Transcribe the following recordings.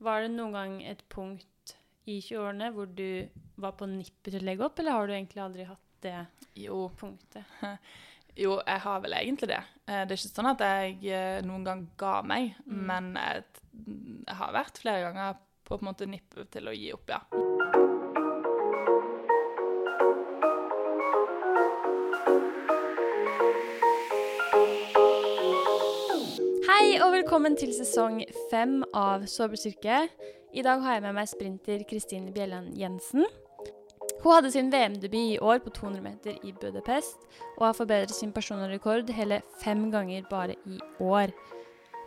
Var det noen gang et punkt i 20-årene hvor du var på nippet til å legge opp, eller har du egentlig aldri hatt det Jo, punktet? jo, jeg har vel egentlig det. Eh, Det er ikke sånn at jeg eh, noen gang ga meg, Mm. men jeg, jeg har vært flere ganger på på en måte nippet til å gi opp, ja. Hei og velkommen til sesong fem av Sårbestyrke. I dag har jeg med meg sprinter Kristine Bjelland Jensen. Hun hadde sin VM-debut i år på 200 meter i Budapest, og har forbedret sin personrekord hele fem ganger bare i år.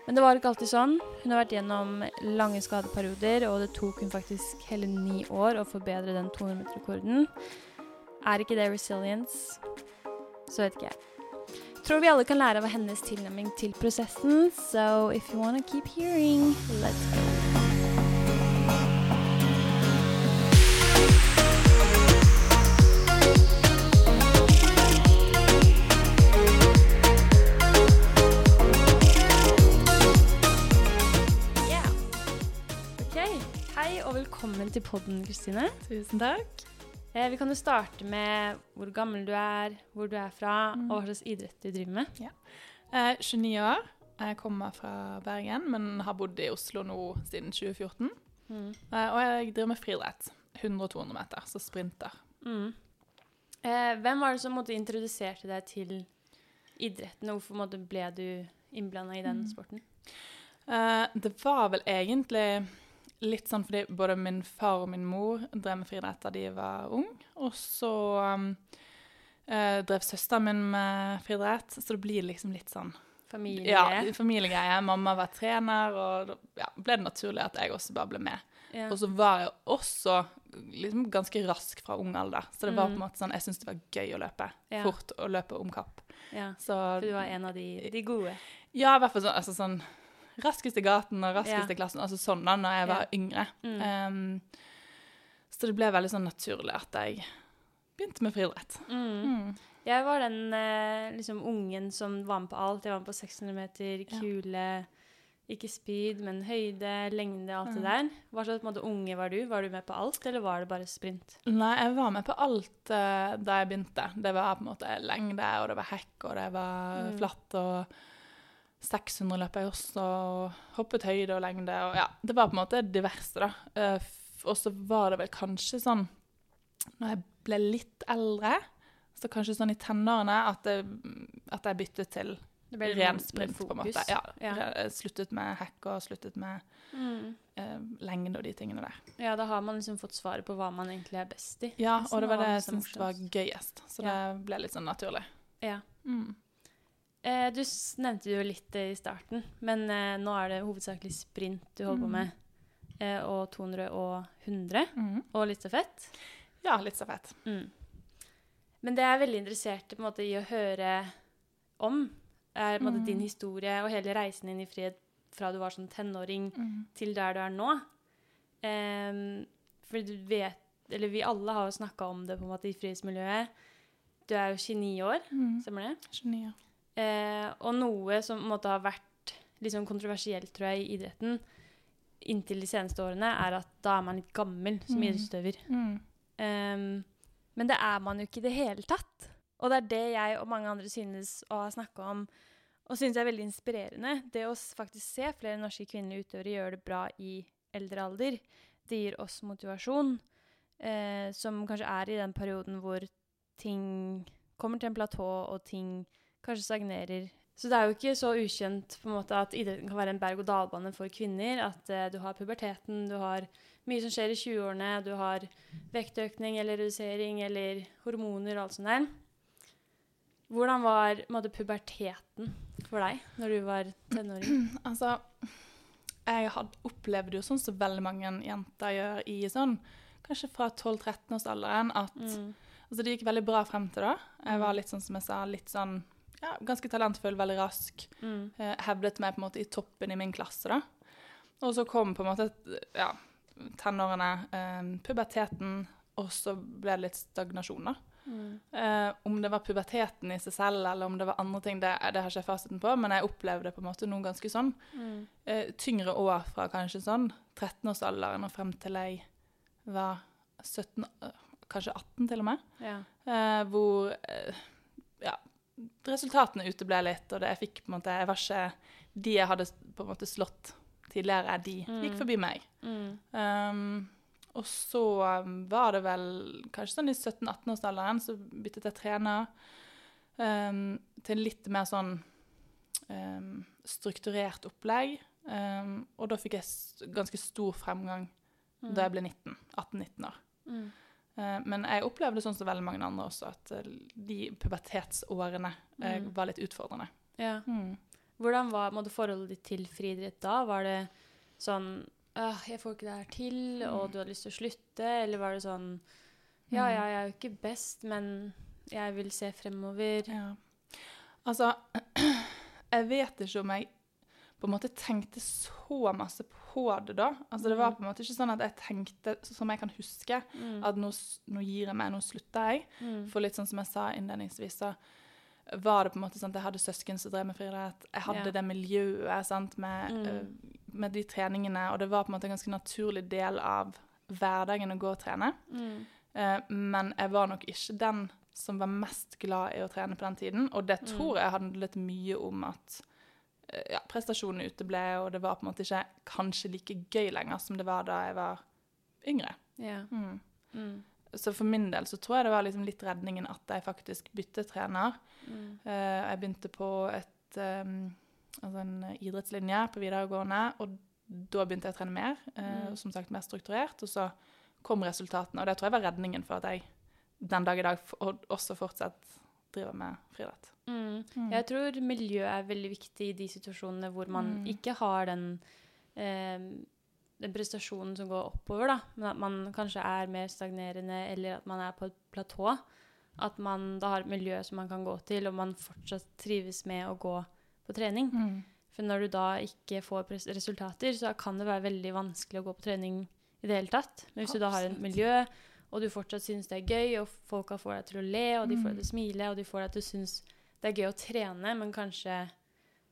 Men det var ikke alltid sånn. Hun har vært gjennom lange skadeperioder, og det tok hun faktisk hele ni år å forbedre den 200 meter-rekorden. Er ikke det resilience? Så vet ikke jeg. Tror vi alle kan lære av hennes tilnærming til prosessen, so if you wanna keep hearing, let's go. Hei og velkommen til podden, Kristine. Tusen takk. Eh, vi kan jo starte med hvor gammel du er, hvor du er fra, Mm. og hva slags idrett du driver med. Jeg er 29 år. Jeg kommer fra Bergen, men har bodd i Oslo nå siden 2014. Mm. Eh, Og jeg driver med friidrett. 100-200 meter, så sprinter. Mm. Eh, hvem var det som måtte introduserte deg til idretten, og hvorfor måtte, ble du innblanda i den Mm. sporten? Eh, Det var vel egentlig litt sånn fordi både min far og min mor drev med friidrett da de var ung. Og så um, eh, drev søsteren min med friidrett, så det blir liksom litt sånn Familie? Ja, familiegreie. Mamma var trener, og da ja, ble det naturlig at jeg også bare ble med. Ja. Og så var jeg også liksom ganske rask fra ung alder, så det var på en Mm. måte sånn Jeg syntes det var gøy å løpe. Ja. Fort å løpe om kapp. ja. Så For du var en av de, de gode? ja, i hvert fall sånn, altså sånn Raskest i gaten og raskest i klassen. Altså sånn da når jeg var yngre. Mm. Um, så det ble veldig sånn naturlig at jeg begynte med friidrett. Mm. Mm. Jeg var den eh, liksom ungen som var med på alt. Jeg var med på 600 meter, kule, ikke speed, men høyde, lengde, alt det Mm. der. Hva slags måte, unge var du? Var du med på alt, eller var det bare sprint? Nei, jeg var med på alt uh, da jeg begynte. Det var på en måte lengde, og det var hekk, og det var Mm. flatt, og 600 løp jeg også, og hoppet høyde og lengde, og ja, det var på en måte det verste da. Eh, og så var det vel kanskje sånn, når jeg ble litt eldre, så kanskje sånn i tenårene, at, det, at jeg byttet til ren sprint, på en måte. Ja, Ja. sluttet med hekk og sluttet med Mm. eh, lengde og de tingene der. Ja, da har man liksom fått svaret på hva man egentlig er best i. Ja, og det var det jeg liksom syntes var gøyest, så det ble litt sånn naturlig. Ja. Mm. Eh, du nevnte jo litt i starten, men eh, nå er det hovedsakelig sprint du holder på Mm. med. Eh, og 200 og 100, Mm. og litt stafett. Ja, litt stafett. Mm. Men det jeg er veldig interessert måte, i å høre om, er måte, Mm. din historie og hele reisen din i frihet fra du var sånn tenåring Mm. til der du er nå. Um, for du vet Eller vi alle har jo snakka om det på en måte i frihetsmiljøet. Du er jo 29 år, Mm. stemmer det? 29 år. Eh, og noe som måte har vært sånn kontroversielt, tror jeg, i idretten inntil de seneste årene, er at da er man litt gammel som Mm. idrettsutøver. Mm. Um, men det er man jo ikke i det hele tatt. Og det er det jeg og mange andre synes å ha snakka om, og synes er veldig inspirerende. Det å faktisk se flere norske kvinnelige utøvere gjøre det bra i eldre alder, det gir oss motivasjon, eh, som kanskje er i den perioden hvor ting kommer til en platå, og ting kanskje stagnerer. Så det er jo ikke så ukjent på en måte at idretten kan være en berg-og-dal-bane for kvinner. At eh, du har puberteten, du har mye som skjer i 20-årene, du har vektøkning eller redusering eller hormoner og alt sånt der. Hvordan var måte, puberteten for deg når du var tenåring? Altså, jeg had, opplevde jo sånn som veldig mange jenter gjør i sånn, kanskje fra 12-13-årsalderen, at Mm. altså, det gikk veldig bra frem til da. Jeg var Mm. litt sånn som jeg sa, litt sånn, ja, ganske talentfull, veldig rask. Mm. Eh, hevdet meg på en måte i toppen i min klasse da. Og så kom på en måte, ja, tenårene, eh, puberteten, og så ble det litt stagnasjon da. Mm. Eh, om det var puberteten i seg selv, eller om det var andre ting, det, det har ikke jeg fasiten på, men jeg opplevde på en måte noe ganske sånn. Mm. Eh, tyngre år fra kanskje sånn 13-årsalderen og frem til jeg var 17, eh, kanskje 18 til og med. Ja. Eh, hvor eh, ja, resultatene uteble litt, og det jeg fikk på en måte Jeg var ikke De jeg hadde på en måte slått tidligere, de gikk Mm. forbi meg. Mm. Um, og så um, var det vel kanskje sånn i 17-18-årsalderen så byttet jeg trener um, til litt mer sånn um, strukturert opplegg. Um, og da fikk jeg ganske stor fremgang da jeg ble 19. 18-19 år. Mm. Uh, men jeg opplevde sånn som veldig mange andre også, at uh, de pubertetsårene uh, Mm. var litt utfordrende. Ja. Mm. Hvordan var måtte, forholdet ditt til friidrett da? Var det sånn «Åh, jeg får ikke det her til, og Mm. du hadde lyst til å slutte? Eller var det sånn Ja, Mm. ja, jeg er jo ikke best, men jeg vil se fremover. Ja. Altså, jeg vet ikke om jeg på en måte tenkte så masse på det da. Altså, det var Mm. på en måte ikke sånn at jeg tenkte, som jeg kan huske, Mm. at nå, nå gir jeg meg, nå slutter jeg. Mm. For litt sånn som jeg sa innledningsvis, så var det på en måte sånn at jeg hadde søsken som drev med friidrett. Jeg hadde Ja. det miljøet sant, med, Mm. øh, med de treningene, og det var på en måte en ganske naturlig del av hverdagen å gå og trene. Eh, men jeg var nok ikke den som var mest glad i å trene på den tiden. Og det Mm. tror jeg handlet mye om at eh, ja, prestasjonene uteble, og det var på en måte ikke kanskje like gøy lenger som det var da jeg var yngre. Ja. Mm. Mm. Så for min del så tror jeg det var liksom litt redningen at jeg faktisk byttet trener. Mm. Eh, jeg begynte på et, eh, altså en idrettslinje på videregående, og da begynte jeg å trene mer. Mm. Som sagt mer strukturert. Og så kom resultatene, og det tror jeg var redningen for at jeg den dag i dag og også fortsatt driver med friidrett. Mm. Mm. Jeg tror miljø er veldig viktig i de situasjonene hvor man Mm. ikke har den, eh, den prestasjonen som går oppover, da. Men at man kanskje er mer stagnerende, eller at man er på et platå. At man da har et miljø som man kan gå til, og man fortsatt trives med å gå på trening. Mm. For når du da ikke får resultater, så kan det være veldig vanskelig å gå på trening i det hele tatt. Men hvis du da har et miljø, og du fortsatt syns det er gøy, og folka får deg til å le, og de får Mm. deg til å smile, og de får deg til å synes det er gøy å trene, men kanskje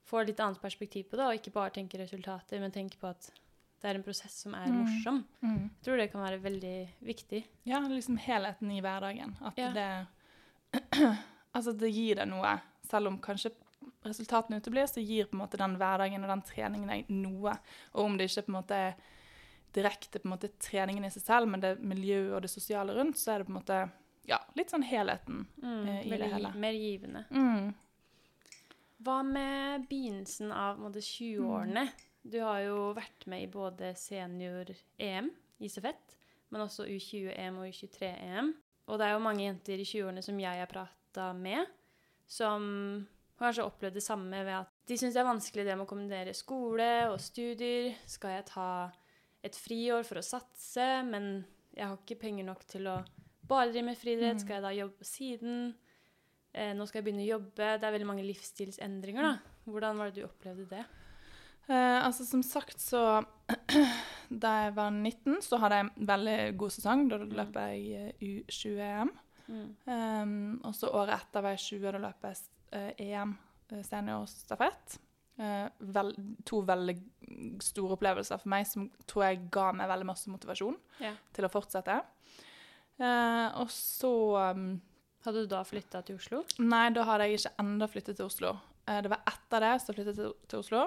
får litt annet perspektiv på det, og ikke bare tenker resultater, men tenker på at det er en prosess som er Mm. morsom. Mm. Jeg tror det kan være veldig viktig. Ja, liksom helheten i hverdagen. At Ja. det Altså, det gir deg noe. Selv om kanskje resultatene uteblir, så gir på en måte den hverdagen og den treningen deg noe. Og om det ikke på en måte er direkte på en måte treningen i seg selv, men det miljøet og det sosiale rundt, så er det på en måte ja, litt sånn helheten. Mm, Eh, i det hele. mer givende. Mm. Hva med begynnelsen av på en måte, 20-årene? Du har jo vært med i både senior-EM i stafett, men også U20-EM og U23-EM. Og det er jo mange jenter i 20-årene som jeg har prata med, som kanskje opplevd det samme ved at de syns det er vanskelig det med å kombinere skole og studier. Skal jeg ta et friår for å satse, men jeg har ikke penger nok til å bare drive med friidrett. Mm. Skal jeg da jobbe på siden? Eh, nå skal jeg begynne å jobbe. Det er veldig mange livsstilsendringer, da. Hvordan var det du opplevde det? Eh, altså Som sagt, så Da jeg var 19, så hadde jeg en veldig god sesong. Da løp jeg eh, U20-EM. Mm. Um, og så året etter var jeg 20, da løp jeg eh, EM eh, seniorstafett. Eh, vel, to veldig store opplevelser for meg som tror jeg ga meg veldig masse motivasjon Ja. til å fortsette. Eh, og så um, Hadde du da flytta til Oslo? Nei, da hadde jeg ikke enda flyttet til Oslo. Eh, det var etter det som flyttet jeg til, til Oslo.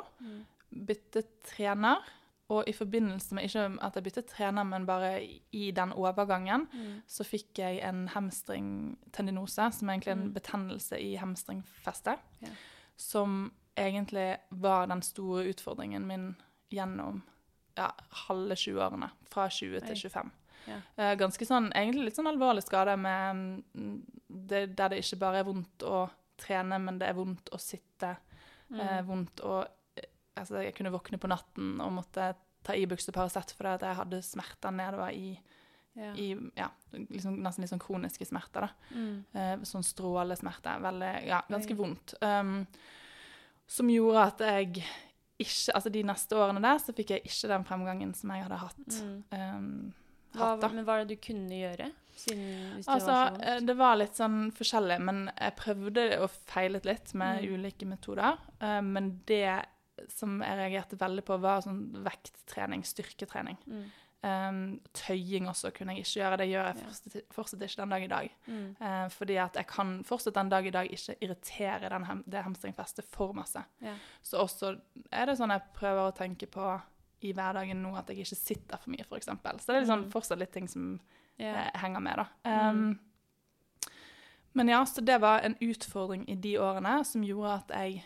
Byttet trener. Og i forbindelse med ikke at jeg byttet trener, men bare i, i den overgangen, Mm. så fikk jeg en hamstringtendinose, som er egentlig en Mm. betennelse i hamstringfestet. Ja. Som egentlig var den store utfordringen min gjennom ja, halve 20-årene. Fra 20 til 25. Ja. Eh, ganske sånn, egentlig litt sånn alvorlig skade med mm, det, der det ikke bare er vondt å trene, men det er vondt å sitte. Mm. Eh, vondt å eh, Altså, jeg kunne våkne på natten og måtte ta Ibux og Paracet fordi at jeg hadde smerter nedover i ja. i ja, liksom, nesten litt sånn kroniske smerter. da. Mm. Eh, sånn strålesmerter. Veldig, ja, ganske vondt. Um, som gjorde at jeg ikke Altså de neste årene der så fikk jeg ikke den fremgangen som jeg hadde hatt Mm. um, Hva, hatt. men hva er det du kunne gjøre? Siden, det Altså, var så eh, det var litt sånn forskjellig, men jeg prøvde og feilet litt med Mm. ulike metoder. Eh, Men det som jeg reagerte veldig på, var sånn vekttrening, styrketrening. Mm. Um, tøying også kunne jeg ikke gjøre. Det gjør jeg fortsatt, fortsatt ikke den dag i dag. Mm. Uh, fordi at jeg kan fortsatt den dag i dag ikke irritere den hem det hamstringfestet for masse. Yeah. Så også er det sånn jeg prøver å tenke på i hverdagen nå, at jeg ikke sitter for mye, f.eks. Så det er liksom Mm. fortsatt litt ting som yeah. uh, henger med, da. Mm. Um, Men ja, så det var en utfordring i de årene som gjorde at jeg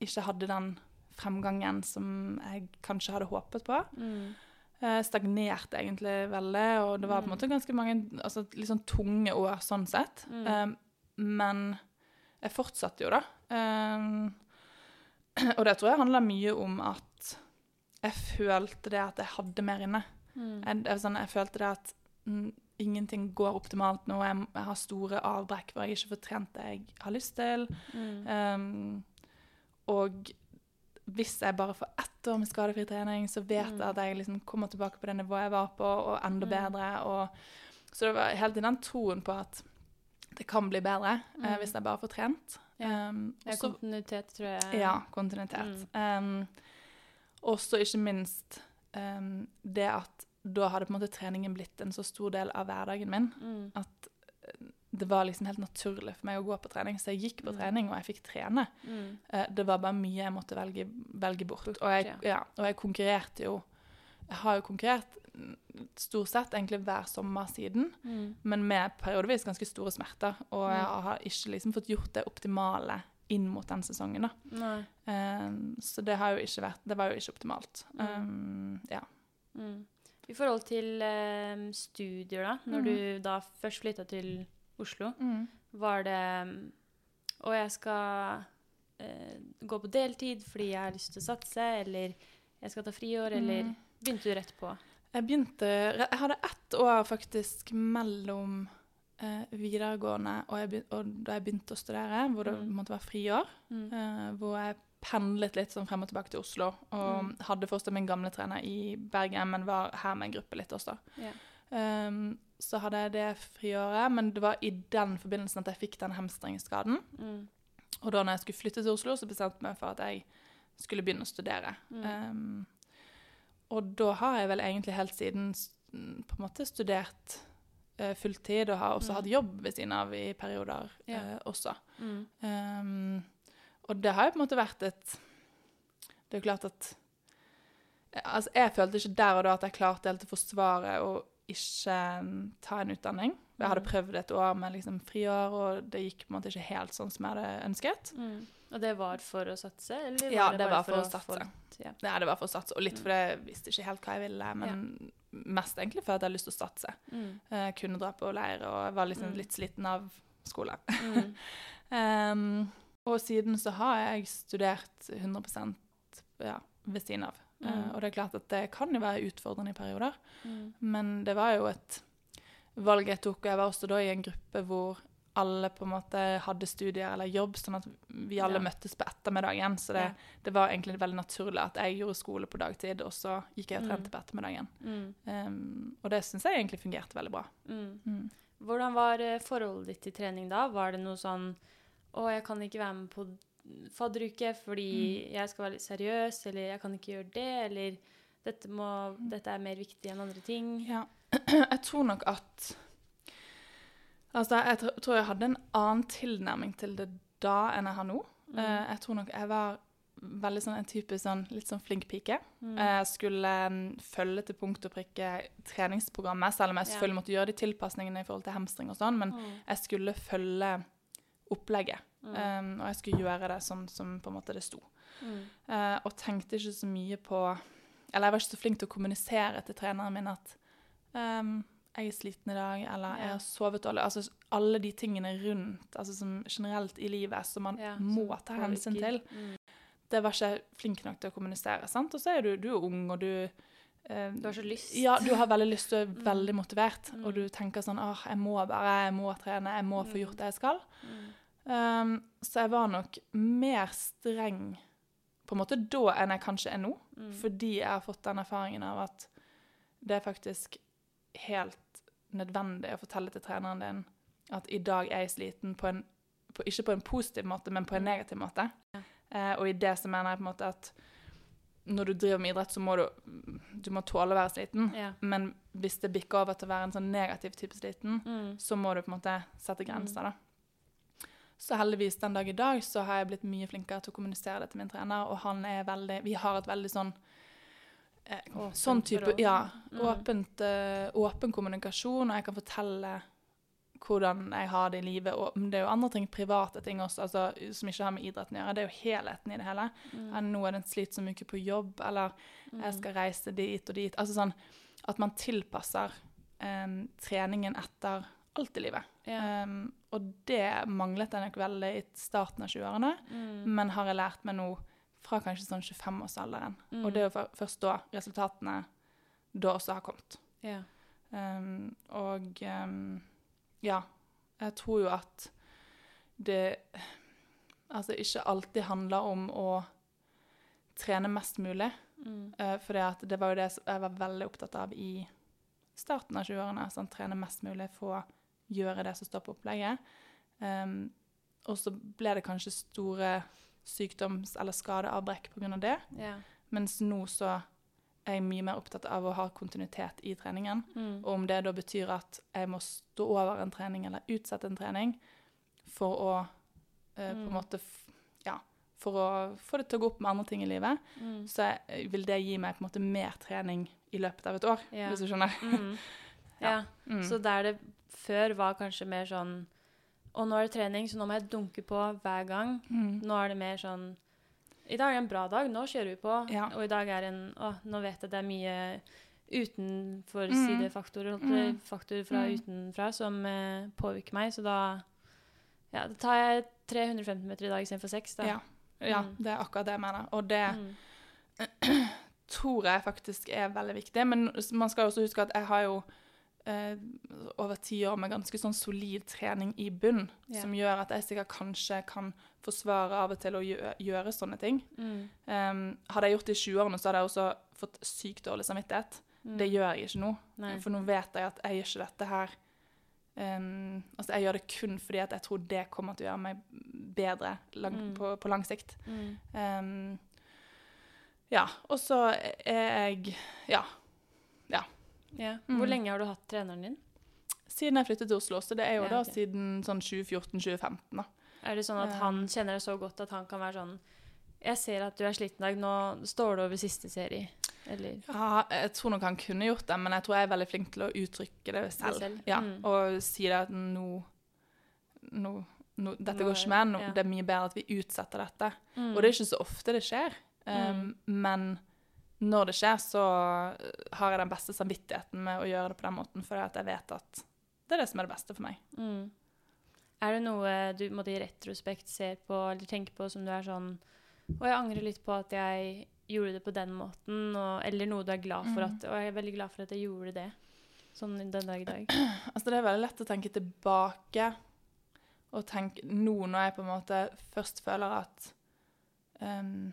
ikke hadde den fremgangen som jeg kanskje hadde håpet på. Mm. Eh, stagnerte egentlig veldig, og det var på en Mm. måte ganske mange altså, litt sånn tunge år sånn sett. Mm. Um, men jeg fortsatte jo, da. Um, og det tror jeg handler mye om at jeg følte det at jeg hadde mer inne. Mm. Jeg, sånn, jeg følte det at mm, ingenting går optimalt nå. Jeg, jeg har store avbrekk hvor jeg ikke får trent det jeg har lyst til. Um, og hvis jeg bare får ett år med skadefri trening, så vet jeg Mm. at jeg liksom kommer tilbake på det nivået jeg var på, og enda Mm. bedre. Og, så det var helt i den troen på at det kan bli bedre eh, Mm. hvis jeg bare får trent. Ja. Um, Ja, kontinuitet, tror jeg. ja, kontinuitet. Um, og så ikke minst um, det at da hadde på en måte treningen blitt en så stor del av hverdagen min Mm. at eh, det var liksom helt naturlig for meg å gå på trening. Så jeg gikk på Mm. trening, og jeg fikk trene. Mm. Uh, Det var bare mye jeg måtte velge, velge bort. Og jeg, ja. og jeg konkurrerte jo Jeg har jo konkurrert stort sett egentlig hver sommer siden, Mm. men med periodevis ganske store smerter. Og jeg Mm. har ikke liksom fått gjort det optimale inn mot den sesongen. da. Um, så det har jo ikke vært Det var jo ikke optimalt. Um, ja. Mm. I forhold til eh, studier, da. Når du da først flytta til Oslo, var det mm, Og jeg skal eh, gå på deltid fordi jeg har lyst til å satse, eller jeg skal ta friår, eller Mm. begynte du rett på? Jeg begynte Jeg hadde ett år faktisk mellom eh, videregående og, jeg og da jeg begynte å studere, hvor det Mm. måtte være friår. Mm. eh, hvor jeg pendlet litt sånn frem og tilbake til Oslo. Og Mm. hadde fortsatt min gamle trener i Bergen, men var her med en gruppe litt også. Ja. Um, så hadde jeg det friåret, men det var i den forbindelsen at jeg fikk den hamstringskaden. Mm. Og da når jeg skulle flytte til Oslo, så bestemte jeg meg for at jeg skulle begynne å studere. Mm. Um, og da har jeg vel egentlig helt siden på en måte studert uh, fulltid, og har også Mm. hatt jobb ved siden av i perioder Ja. uh, også. Mm. Um, og det har jo på en måte vært et Det er jo klart at Altså, jeg følte ikke der og da at jeg klarte helt å forsvare å ikke um, ta en utdanning. Jeg hadde Mm. prøvd et år med liksom friår, og det gikk på en måte ikke helt sånn som jeg hadde ønsket. Mm. Og det var for å satse? Eller Ja, det, det var for å satse. litt- Ja. Ja, det var for å satse, og litt Mm. fordi jeg visste ikke helt hva jeg ville, men mest egentlig fordi jeg hadde lyst til å satse. Mm. Jeg kunne dra på leir, og jeg var liksom Mm. litt sliten av skole. Mm. Um, og siden så har jeg studert 100 ja, ved siden av. Mm. Uh, og det er klart at det kan jo være utfordrende i perioder, Mm. men det var jo et valg jeg tok, og jeg var også da i en gruppe hvor alle på en måte hadde studier eller jobb, sånn at vi alle Ja. møttes på ettermiddagen. Så det, Ja. det var egentlig veldig naturlig at jeg gjorde skole på dagtid, og så gikk jeg og trente Mm. på ettermiddagen. Mm. Um, og det syns jeg egentlig fungerte veldig bra. Mm. Mm. Hvordan var eh, forholdet ditt til trening da? Var det noe sånn Å, jeg kan ikke være med på fadderuke fordi Mm. jeg skal være litt seriøs, eller jeg kan ikke gjøre det, eller dette, må, dette er mer viktig enn andre ting. Ja. Jeg tror nok at Altså, jeg tror jeg hadde en annen tilnærming til det da enn jeg har nå. Mm. Eh, jeg tror nok jeg var veldig sånn en type sånn litt sånn flink pike. Mm. Jeg skulle mm, følge til punkt og prikke treningsprogrammet, selv om jeg Ja. selvfølgelig måtte gjøre de tilpasningene i forhold til hamstring og sånn, men Mm. jeg skulle følge opplegget. Mm. Um, og jeg skulle gjøre det sånn som på en måte det sto. Mm. Uh, og tenkte ikke så mye på Eller jeg var ikke så flink til å kommunisere til treneren min at um, jeg er sliten i dag, eller jeg har sovet dårlig. Altså alle de tingene rundt, altså som generelt i livet, som man Ja, må ta hensyn til. Mm. Det var ikke jeg flink nok til å kommunisere. sant? Og så er du, du er ung, og du eh, Du har så lyst. Ja, du har veldig lyst, du er Mm. veldig motivert, Mm. og du tenker sånn åh, jeg må bare, jeg må trene, jeg må få Mm. gjort det jeg skal. Mm. Um, så jeg var nok mer streng på en måte da enn jeg kanskje er nå. Mm. Fordi jeg har fått den erfaringen av at det er faktisk helt nødvendig å fortelle til treneren din at i dag er jeg sliten på en på, Ikke på en positiv måte, men på en negativ måte. Ja. Uh, og i det så mener jeg på en måte at når du driver med idrett, så må du, du må tåle å være sliten. Ja. Men hvis det bikker over til å være en sånn negativ type sliten, Mm. så må du på en måte sette grenser, da. Så heldigvis den dag i dag så har jeg blitt mye flinkere til å kommunisere det til min trener, og han er veldig Vi har et veldig sånn eh, Åpent Sånn type. Ja. Mm. Åpent, eh, åpen kommunikasjon, og jeg kan fortelle hvordan jeg har det i livet. Og det er jo andre ting, private ting også, altså, som ikke har med idretten å gjøre. Det er jo helheten i det hele. Mm. Nå er det en slitsom mye på jobb, eller jeg skal reise dit og dit. Altså sånn at man tilpasser um, treningen etter alt i livet. Ja. Em, og det manglet jeg nok veldig i starten av 20-årene, Mm. men har jeg lært meg nå fra kanskje sånn 25-årsalderen. Mm. Og det er jo først da resultatene da også har kommet. Ja. Um, og um, ja, jeg tror jo at det altså ikke alltid handler om å trene mest mulig. Mm. Uh, for det var jo det jeg var veldig opptatt av i starten av 20-årene. Sånn, trene mest mulig, få gjøre det som står på opplegget. Um, og så ble det kanskje store sykdoms- eller skadeavbrekk pga. det. Ja. Mens nå så er jeg mye mer opptatt av å ha kontinuitet i treningen. Mm. Og om det da betyr at jeg må stå over en trening eller utsette en trening for å eh, på en Mm. måte Ja, for å få det til å gå opp med andre ting i livet, Mm. så jeg, vil det gi meg på en måte mer trening i løpet av et år, Ja. hvis du skjønner. Mm. Ja. Mm. Så der det før var kanskje mer sånn Og nå er det trening, så nå må jeg dunke på hver gang. Mm. Nå er det mer sånn I dag er det en bra dag, nå kjører vi på. Ja. Og i dag er en Å, nå vet jeg det er mye utenfor Mm. Mm. faktorer fra Mm. utenfra som eh, påvirker meg. Så da Ja, da tar jeg 350 meter i dag istedenfor 6, da. Ja. ja, Mm. det er akkurat det jeg mener. Og det Mm. tror jeg faktisk er veldig viktig. Men man skal også huske at jeg har jo eh, over ti år med ganske sånn solid trening i bunn, Ja. som gjør at jeg sikkert kanskje kan forsvare av og til å gjøre, gjøre sånne ting. Mm. Um, hadde jeg gjort det i 20-årene, så hadde jeg også fått sykt dårlig samvittighet. Mm. Det gjør jeg ikke nå. Nei. For nå vet jeg at jeg gjør ikke dette her um, Altså, jeg gjør det kun fordi at jeg tror det kommer til å gjøre meg bedre lang, Mm. på, på lang sikt. Mm. Um, ja. Og så er jeg Ja. Ja. Mm. Hvor lenge har du hatt treneren din? Siden jeg flyttet til Oslo, så det er jo Ja, da siden sånn 2014-2015, da. Er det sånn at han kjenner deg så godt at han kan være sånn Jeg ser at du er sliten i dag, nå står du over siste serie. Eller Ja, jeg tror nok han kunne gjort det, men jeg tror jeg er veldig flink til å uttrykke det selv. selv. Ja, Mm. Og si det at nå, nå, nå Dette Nå går ikke mer. Ja. Det er mye bedre at vi utsetter dette. Mm. Og det er ikke så ofte det skjer. Um, Men når det skjer, så har jeg den beste samvittigheten med å gjøre det på den måten, for jeg vet at det er det som er det beste for meg. mm. Er det noe du måtte, i retrospekt ser på eller tenker på som du er sånn Og jeg angrer litt på at jeg gjorde det på den måten, og, eller noe du er glad for Mm. at Og jeg er veldig glad for at jeg gjorde det sånn den dag i dag. Altså, det er veldig lett å tenke tilbake og tenke nå når jeg på en måte først føler at um,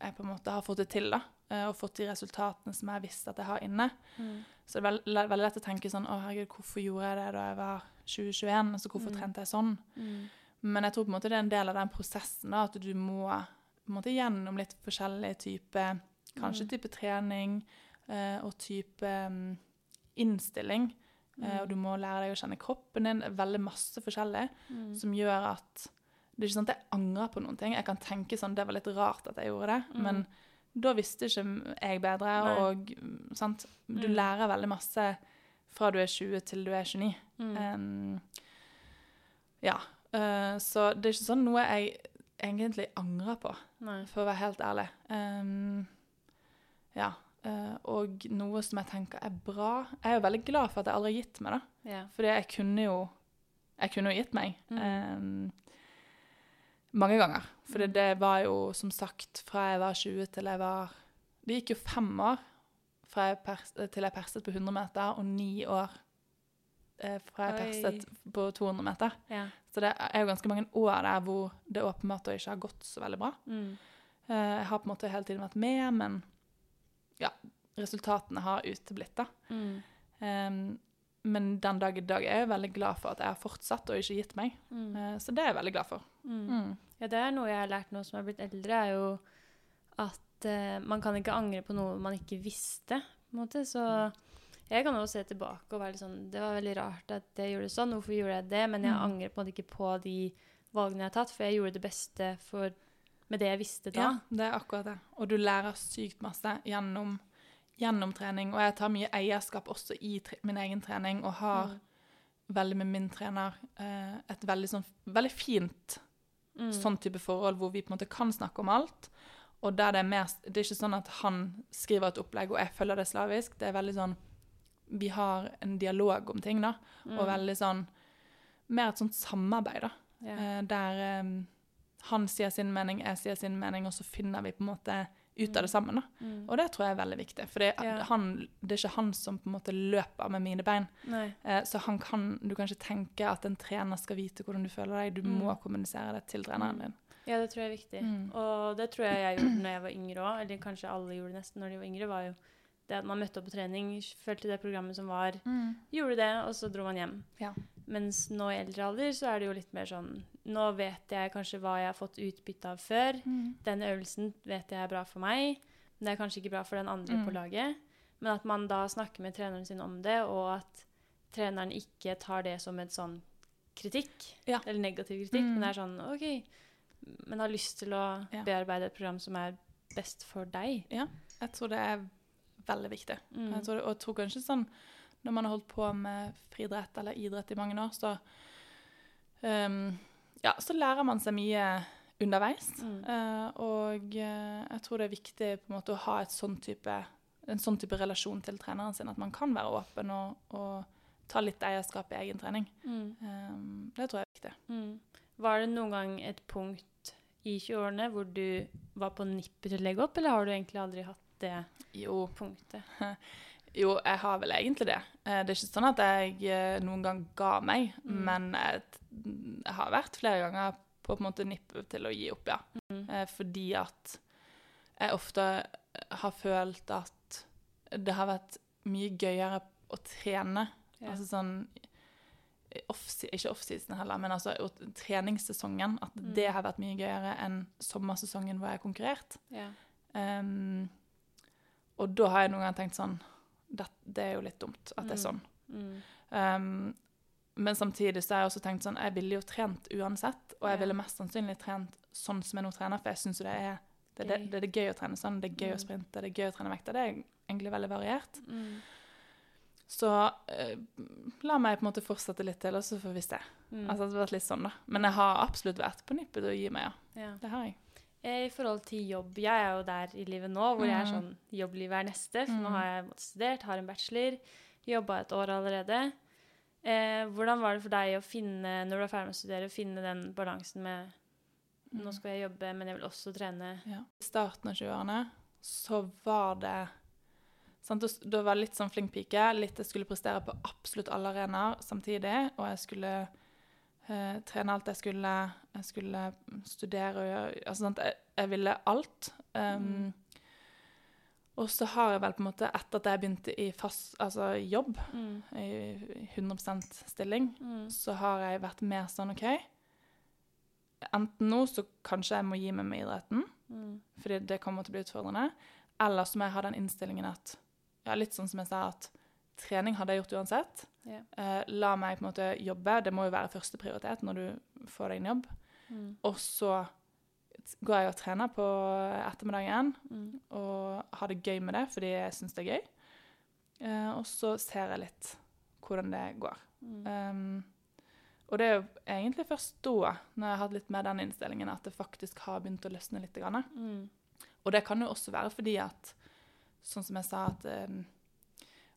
jeg på en måte har fått det til, da, eh, og fått de resultatene som jeg visste at jeg har inne. Mm. Så det er veld, veldig lett å tenke sånn Å, herregud, hvorfor gjorde jeg det da jeg var 2021? Altså, hvorfor Mm. trente jeg sånn? Mm. Men jeg tror på en måte det er en del av den prosessen, da, at du må på en måte gjennom litt forskjellige typer Kanskje Mm. type trening eh, og type um, innstilling. Eh, Mm. og du må lære deg å kjenne kroppen din. Veldig masse forskjellig som gjør at Det er ikke sånn at jeg angrer på noen ting. Jeg kan tenke sånn Det var litt rart at jeg gjorde det, men da visste ikke jeg bedre. Nei. Og sant? du Mm. lærer veldig masse fra du er 20 til du er 29. Mm. Um, ja. Uh, så det er ikke sånn noe jeg egentlig angrer på, Nei. for å være helt ærlig. Um, ja. Uh, og noe som jeg tenker er bra Jeg er jo veldig glad for at jeg aldri har gitt meg, da. Yeah. Fordi jeg kunne jo Jeg kunne jo gitt meg. Mm. Um, mange ganger. For det, det var jo som sagt fra jeg var 20 til jeg var Det gikk jo fem år jeg pers til jeg perset på 100 meter, og ni år eh, fra jeg Oi. perset på 200 meter. ja. Så det er jo ganske mange år der hvor det åpenbart ikke har gått så veldig bra. Mm. Eh, jeg har på en måte hele tiden vært med, men ja, resultatene har uteblitt, da. Mm. Ehm, men den dag i dag er jeg veldig glad for at jeg har fortsatt og ikke gitt meg. Mm. Eh, så det er jeg veldig glad for. Mm. Mm. Ja, det er noe jeg har lært nå som jeg har blitt eldre, er jo at eh, man kan ikke angre på noe man ikke visste, på en måte. Så jeg kan også se tilbake og være litt sånn Det var veldig rart at jeg gjorde det sånn, hvorfor gjorde jeg det? Men jeg Mm. angrer på en måte ikke på de valgene jeg har tatt, for jeg gjorde det beste for, med det jeg visste da. Ja, det er akkurat det. Og du lærer sykt masse gjennom, gjennom trening. Og jeg tar mye eierskap også i tre min egen trening, og har Mm. veldig med min trener eh, et veldig, sånn, veldig fint Mm. sånn type forhold hvor vi på en måte kan snakke om alt. Og der det er mer Det er ikke sånn at han skriver et opplegg, og jeg følger det slavisk. Det er veldig sånn Vi har en dialog om ting, da. Mm. Og veldig sånn Mer et sånt samarbeid, da. Yeah. Eh, der eh, han sier sin mening, jeg sier sin mening, og så finner vi på en måte ut av det sammen. da. Mm. Og det tror jeg er veldig viktig. For det, Ja. han, det er ikke han som på en måte løper med mine bein. Eh, så han kan, du kan ikke tenke at en trener skal vite hvordan du føler deg. Du Mm. må kommunisere det til treneren Mm. din. Ja, det tror jeg er viktig. Mm. Og det tror jeg jeg gjorde når jeg var yngre òg. Eller kanskje alle gjorde det nesten når de var yngre. var jo det at man møtte opp på trening, fulgte det programmet som var, gjorde det, og så dro man hjem. Ja. Mens nå i eldre alder så er det jo litt mer sånn Nå vet jeg kanskje hva jeg har fått utbytte av før. Mm. Den øvelsen vet jeg er bra for meg, men det er kanskje ikke bra for den andre Mm. på laget. Men at man da snakker med treneren sin om det, og at treneren ikke tar det som en sånn kritikk, Ja. eller negativ kritikk, Mm. men det er sånn OK, men har lyst til å Ja. bearbeide et program som er best for deg. Jeg tror det er veldig viktig. Mm. Jeg tror, og jeg tror kanskje sånn når man har holdt på med friidrett eller idrett i mange år, så ehm, Ja, så lærer man seg mye underveis. Mm. Uh, og eh, jeg tror det er viktig på en måte å ha et sånn type, en sånn type relasjon til treneren sin, at man kan være åpen og, og ta litt eierskap i egen trening. Mm. Um, det tror jeg er viktig. Mm. Var det noen gang et punkt i 20-årene hvor du var på nippet til å legge opp, eller har du egentlig aldri hatt det Jo, punktet? jo, jeg har vel egentlig det. Eh, det er ikke sånn at jeg eh, noen gang ga meg, Mm. men jeg, jeg har vært flere ganger på en måte nippet til å gi opp, ja. Mm. Eh, fordi at jeg ofte har følt at det har vært mye gøyere å trene. Ja. Altså sånn off Ikke offseason heller, men altså treningssesongen. At Mm. det har vært mye gøyere enn sommersesongen hvor jeg konkurrert. Ja. Um, og da har jeg noen ganger tenkt sånn det, det er jo litt dumt at det er Mm. sånn. Mm. Um, men samtidig så har jeg også tenkt sånn Jeg ville jo trent uansett, og jeg Ja. ville mest sannsynlig trent sånn som jeg nå trener, for jeg syns jo det er det, det, det, er gøy å trene sånn. Det er gøy Mm. å sprinte, det er gøy å trene vekter. Det er egentlig veldig variert. Mm. Så eh, la meg på en måte fortsette litt til, og så får vi se. Mm. Altså, det har vært litt sånn, da. Men jeg har absolutt vært på nippet til å gi meg, ja. ja. Det har jeg. Eh, I forhold til jobb, jeg er jo der i livet nå hvor jeg er Mm. sånn Jobblivet er neste. For nå Mm. har jeg studert, har en bachelor, jobba et år allerede. Eh, hvordan var det for deg å finne, når du er ferdig med å studere, å finne den balansen med Mm. Nå skal jeg jobbe, men jeg vil også trene. Ja. I starten av 20-årene så var det sant, da var jeg litt sånn flink pike. Litt jeg skulle prestere på absolutt alle arenaer samtidig. Og jeg skulle eh, trene alt jeg skulle. Jeg skulle studere og gjøre altså, jeg, jeg ville alt. Um, Mm. Og så har jeg vel på en måte, etter at jeg begynte i fast, altså jobb, Mm. i 100% stilling, Mm. så har jeg vært mer sånn OK Enten nå så kanskje jeg må gi meg med idretten, Mm. fordi det kommer til å bli utfordrende. Eller så må jeg ha den innstillingen at ja, litt sånn som jeg sa, at trening hadde jeg gjort uansett. Yeah. Uh, la meg på en måte jobbe. Det må jo være førsteprioritet når du får deg en jobb. Mm. Og så går jeg og trener på ettermiddagen Mm. og har det gøy med det fordi jeg syns det er gøy. Uh, og så ser jeg litt hvordan det går. Mm. Um, og det er jo egentlig først da, når jeg har hatt litt mer den innstillingen, at det faktisk har begynt å løsne litt. Grann. Mm. Og det kan jo også være fordi at, sånn som jeg sa, at um,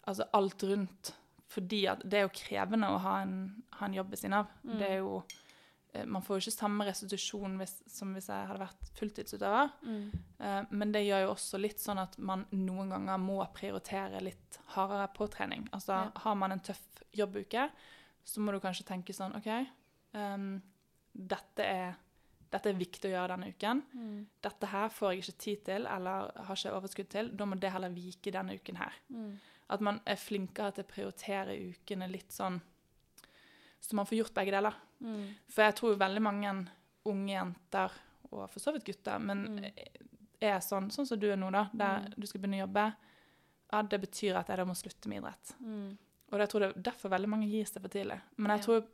altså alt rundt Fordi at det er jo krevende å ha en, ha en jobb ved siden av. Mm. Det er jo eh, Man får jo ikke samme restitusjon hvis, som hvis jeg hadde vært fulltidsutøver. Mm. Eh, men det gjør jo også litt sånn at man noen ganger må prioritere litt hardere på trening. Altså Ja. har man en tøff jobbuke, så må du kanskje tenke sånn OK, um, dette, er, dette er viktig å gjøre denne uken. Mm. Dette her får jeg ikke tid til eller har ikke overskudd til. Da må det heller vike denne uken her. Mm. At man er flinkere til å prioritere ukene litt sånn Så man får gjort begge deler. Mm. For jeg tror veldig mange unge jenter, og for så vidt gutter, men Mm. er sånn, sånn som du er nå, da, der Mm. du skal begynne å jobbe. Ja, det betyr at jeg da må slutte med idrett. Mm. Og jeg tror det er derfor veldig mange gir seg for tidlig. Men jeg Ja. tror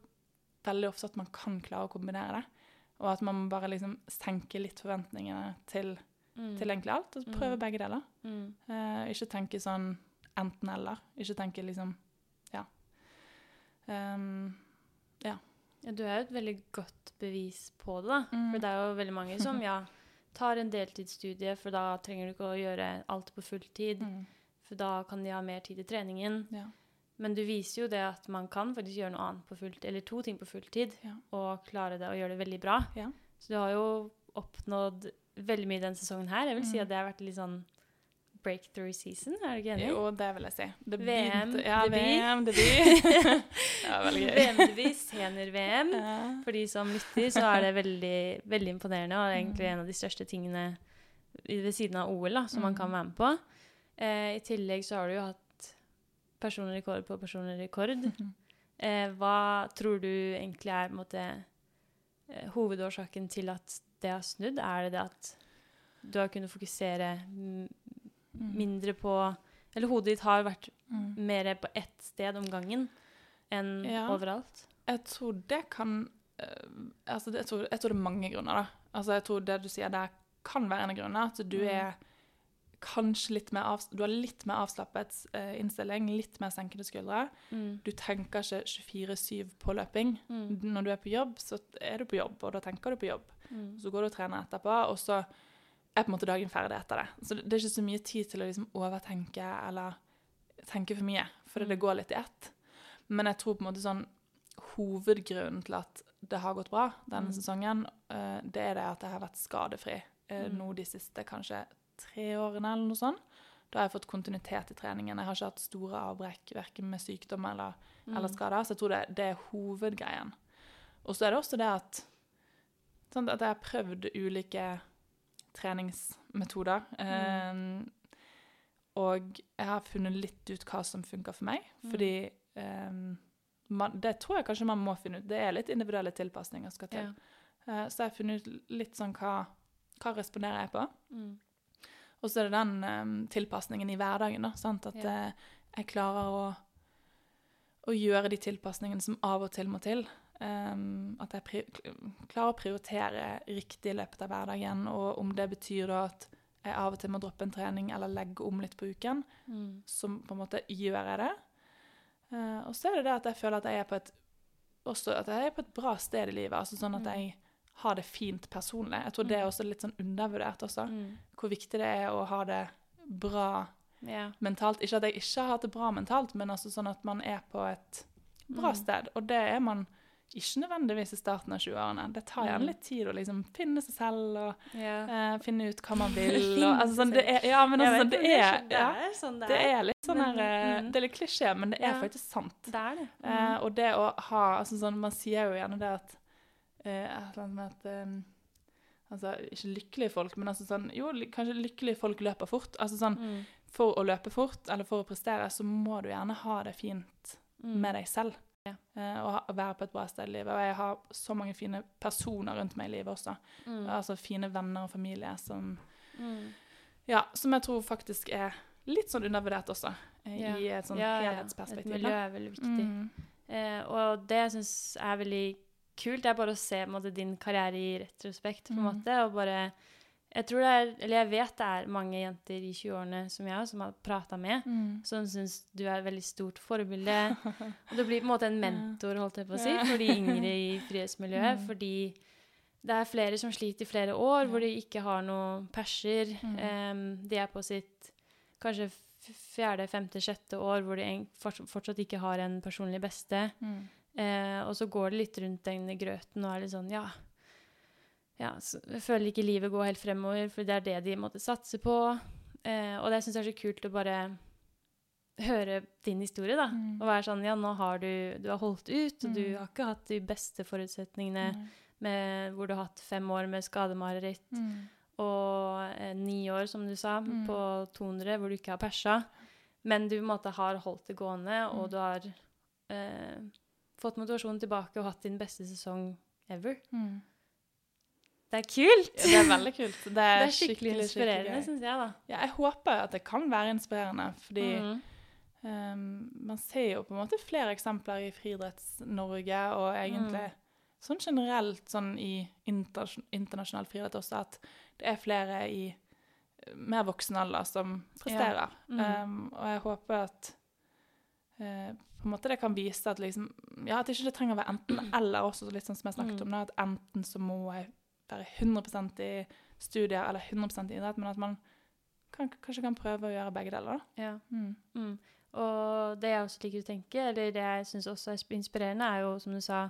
veldig ofte at man kan klare å kombinere det. Og at man bare liksom senker litt forventningene til, Mm. til egentlig alt, og prøve Mm. begge deler. Mm. Eh, ikke tenke sånn enten-eller. Ikke tenke liksom Ja. Um, Ja, du er jo et veldig godt bevis på det, da. Mm. For det er jo veldig mange som ja, tar en deltidsstudie, for da trenger du ikke å gjøre alt på fulltid. mm, For da kan de ha mer tid i treningen. ja. Men du viser jo det at man kan faktisk gjøre noe annet på fulltid, eller to ting på fulltid, Ja. og klare det og gjøre det veldig bra. Ja. Så du har jo oppnådd veldig mye denne sesongen her. Jeg vil si Mm. at det har vært litt sånn breakthrough season, er du ikke enig? Jo, det vil jeg si. Det VM, begynte- ja, debut. VM-debut. VM-debut, senior-VM. For de som lytter, så er det veldig, veldig imponerende, og Mm. egentlig en av de største tingene ved siden av OL da, som man Mm. kan være med på. Eh, I tillegg så har du jo hatt personlig rekord på personlig rekord. Mhm. Eh, hva tror du egentlig er måte, eh, hovedårsaken til at det har snudd? Er det det at du har kunnet fokusere Mm. Mindre på Eller hodet ditt har vært Mm. mer på ett sted om gangen enn Ja. overalt? Jeg tror det kan eh, altså det, jeg, tror, jeg tror det er mange grunner, da. Altså jeg tror det du sier der, kan være en av grunnene. At du Mm. er kanskje litt mer av, Du har litt mer avslappet uh, innstilling, litt mer senkede skuldre. Mm. Du tenker ikke 24-7 på løping. Mm. Når du er på jobb, så er du på jobb, og da tenker du på jobb. Mm. Så går du og trener etterpå, og så er på en måte dagen ferdig etter det. Så det det er ikke så mye tid til å liksom overtenke eller tenke for mye, fordi det Mm. går litt i ett. Men jeg tror på en måte sånn hovedgrunnen til at det har gått bra denne Mm. sesongen, eh, det er det at jeg har vært skadefri eh, Mm. nå de siste kanskje tre årene eller noe sånt. Da har jeg fått kontinuitet i treningen. Jeg har ikke hatt store avbrekk verken med sykdom eller, eller Mm. skader, så jeg tror det, det er hovedgreien. Og så er det også det at, sånn at jeg har prøvd ulike treningsmetoder. Mm. Um, og jeg har funnet litt ut hva som funker for meg, Mm. fordi um, man, det tror jeg kanskje man må finne ut. Det er litt individuelle tilpasninger skal til. Ja. Uh, så jeg har funnet ut litt sånn hva, hva responderer jeg på. Mm. Og så er det den um, tilpasningen i hverdagen, da. Sant? At Ja. uh, jeg klarer å, å gjøre de tilpasningene som av og til må til. Um, at jeg klarer å prioritere riktig i løpet av hverdagen, og om det betyr da at jeg av og til må droppe en trening eller legge om litt på uken, Mm. så på en måte gjør jeg det. Uh, og så er det det at jeg føler at jeg er på et også at jeg er på et bra sted i livet. altså Sånn at Mm. jeg har det fint personlig. Jeg tror det er også litt sånn undervurdert også Mm. hvor viktig det er å ha det bra yeah. mentalt. Ikke at jeg ikke har hatt det bra mentalt, men altså sånn at man er på et bra Mm. sted. Og det er man ikke nødvendigvis i starten av 20-årene. Det tar gjerne litt tid å liksom finne seg selv og ja. uh, finne ut hva man vil. Og, altså, sånn, det er, ja, men altså, sånn, det, er, det ja, er sånn det er. er litt sånn her eh, mm. Det er litt klisjé, men det er Ja. faktisk sant. Det er det. Mm. Uh, og det å ha altså sånn, Man sier jo gjerne det at uh, at um, Altså, ikke lykkelige folk, men altså sånn Jo, kanskje lykkelige folk løper fort. Altså sånn Mm. For å løpe fort, eller for å prestere, så må du gjerne ha det fint Mm. med deg selv. Ja. Eh, og ha, være på et bra sted i livet. Og jeg har så mange fine personer rundt meg i livet også. Mm. Altså fine venner og familie som Mm. Ja, som jeg tror faktisk er litt sånn undervurdert også, eh, Ja. i et sånn Ja, ja. helhetsperspektiv. Et miljø er veldig viktig. Mm. Eh, og det jeg syns er veldig kult, det er bare å se måte, din karriere i retrospekt. på en Mm. måte, og bare Jeg tror det er, eller jeg vet det er mange jenter i 20-årene som jeg som har prata med, Mm. som syns du er et veldig stort forbilde. Og du blir på en måte en mentor, holdt jeg på å si, for de yngre i frihetsmiljøet. Mm. Fordi det er flere som sliter i flere år, hvor de ikke har noen perser. Em, de er på sitt kanskje fjerde, femte, sjette år hvor de fortsatt ikke har en personlig beste. Eh, og så går det litt rundt den grøten og er litt sånn, ja ja, føler ikke livet går helt fremover, for det er det de måtte satse på. Eh, og det syns jeg er så kult å bare høre din historie, da. Mm. Og være sånn Ja, nå har du Du har holdt ut, og du Mm. har ikke hatt de beste forutsetningene Mm. med, hvor du har hatt fem år med skademareritt, Mm. og eh, ni år, som du sa, Mm. på 200, hvor du ikke har persa. Men du på en måte har holdt det gående, og Mm. du har eh, fått motivasjonen tilbake og hatt din beste sesong ever. Mm. Det er kult! Ja, det er veldig kult. Det er, Det er skikkelig, inspirerende, gøy. syns jeg, da. Ja, jeg håper at det kan være inspirerende, fordi mm. Um, man ser jo på en måte flere eksempler i Friidretts-Norge, og egentlig Mm. sånn generelt sånn i interna- internasjonal friidrett også, at det er flere i eh, mer voksen alder som presterer. Mm. Um, og jeg håper at eh, på en måte det kan vise at liksom Ja, at ikke det trenger å være enten-eller også, litt sånn som jeg snakket Mm. om, da, at enten så må jeg være 100% i studier eller 100% i idrett, men at man kan, kanskje kan prøve å gjøre begge deler, da. Ja. Mm. Mm. Og det jeg også liker å tenke, eller det jeg syns også er inspirerende, er jo, som du sa,